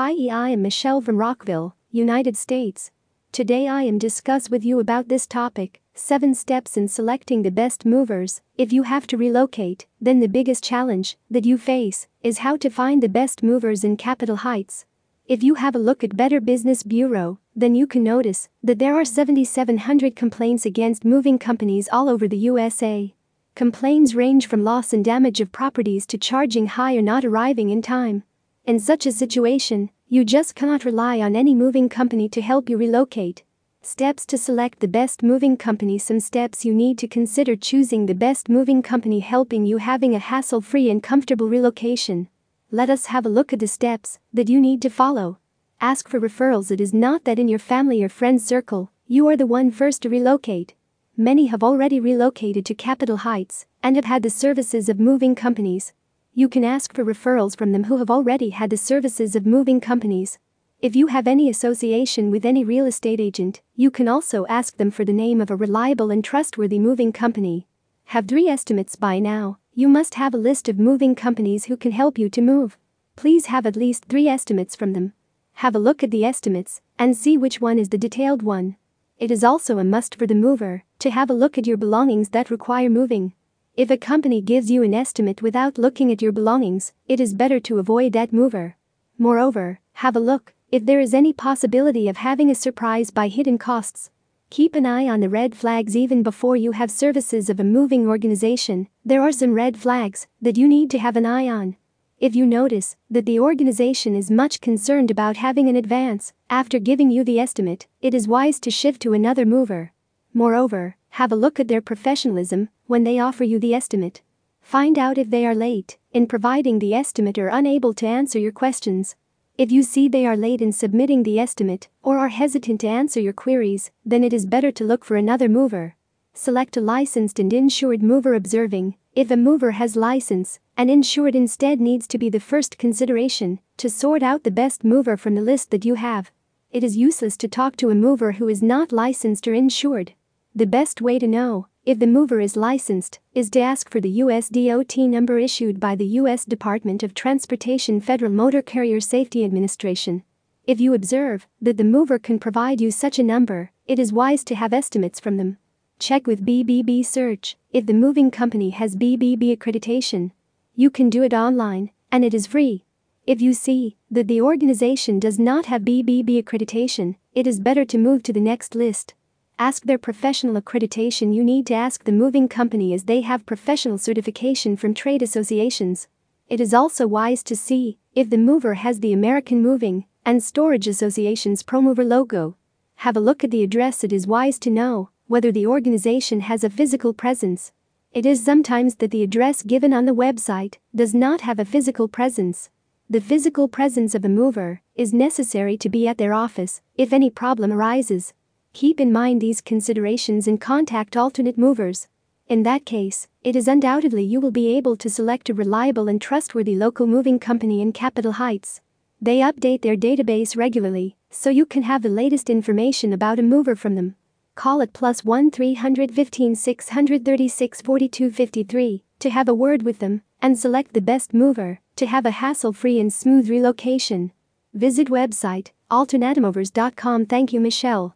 Hi, I am Michelle from Rockville, United States. Today I am discuss with you about this topic, 7 steps in selecting the best movers. If you have to relocate, then the biggest challenge that you face is how to find the best movers in Capitol Heights. If you have a look at Better Business Bureau, then you can notice that there are 7,700 complaints against moving companies all over the USA. Complaints range from loss and damage of properties to charging high or not arriving in time. In such a situation, you just cannot rely on any moving company to help you relocate. Steps to select the best moving company Some steps you need to consider choosing the best moving company helping you having a hassle free and comfortable relocation. Let us have a look at the steps that you need to follow. Ask for referrals. It is not that in your family or friends circle, you are the one first to relocate. Many have already relocated to Capitol Heights and have had the services of moving companies, you can ask for referrals from them who have already had the services of moving companies. If you have any association with any real estate agent, you can also ask them for the name of a reliable and trustworthy moving company. Have three estimates by now, you must have a list of moving companies who can help you to move. Please have at least three estimates from them. Have a look at the estimates and see which one is the detailed one. It is also a must for the mover to have a look at your belongings that require moving. If a company gives you an estimate without looking at your belongings, it is better to avoid that mover. Moreover, have a look if there is any possibility of having a surprise by hidden costs. Keep an eye on the red flags even before you have services of a moving organization. There are some red flags that you need to have an eye on. If you notice that the organization is much concerned about having an advance after giving you the estimate, it is wise to shift to another mover. Moreover, have a look at their professionalism when they offer you the estimate. Find out if they are late in providing the estimate or unable to answer your questions. If you see they are late in submitting the estimate or are hesitant to answer your queries, then it is better to look for another mover. Select a licensed and insured mover observing if a mover has license, an insured instead needs to be the first consideration to sort out the best mover from the list that you have. It is useless to talk to a mover who is not licensed or insured. The best way to know if the mover is licensed is to ask for the US DOT number issued by the US Department of Transportation Federal Motor Carrier Safety Administration. If you observe that the mover can provide you such a number, it is wise to have estimates from them. Check with BBB Search if the moving company has BBB accreditation. You can do it online, and it is free. If you see that the organization does not have BBB accreditation, it is better to move to the next list ask their professional accreditation you need to ask the moving company as they have professional certification from trade associations. It is also wise to see if the mover has the American Moving and Storage Association's ProMover logo. Have a look at the address it is wise to know whether the organization has a physical presence. It is sometimes that the address given on the website does not have a physical presence. The physical presence of a mover is necessary to be at their office if any problem arises. Keep in mind these considerations and contact alternate movers. In that case, it is undoubtedly you will be able to select a reliable and trustworthy local moving company in Capitol Heights. They update their database regularly, so you can have the latest information about a mover from them. Call at plus 1 315 636 4253 to have a word with them and select the best mover to have a hassle free and smooth relocation. Visit website alternatemovers.com. Thank you, Michelle.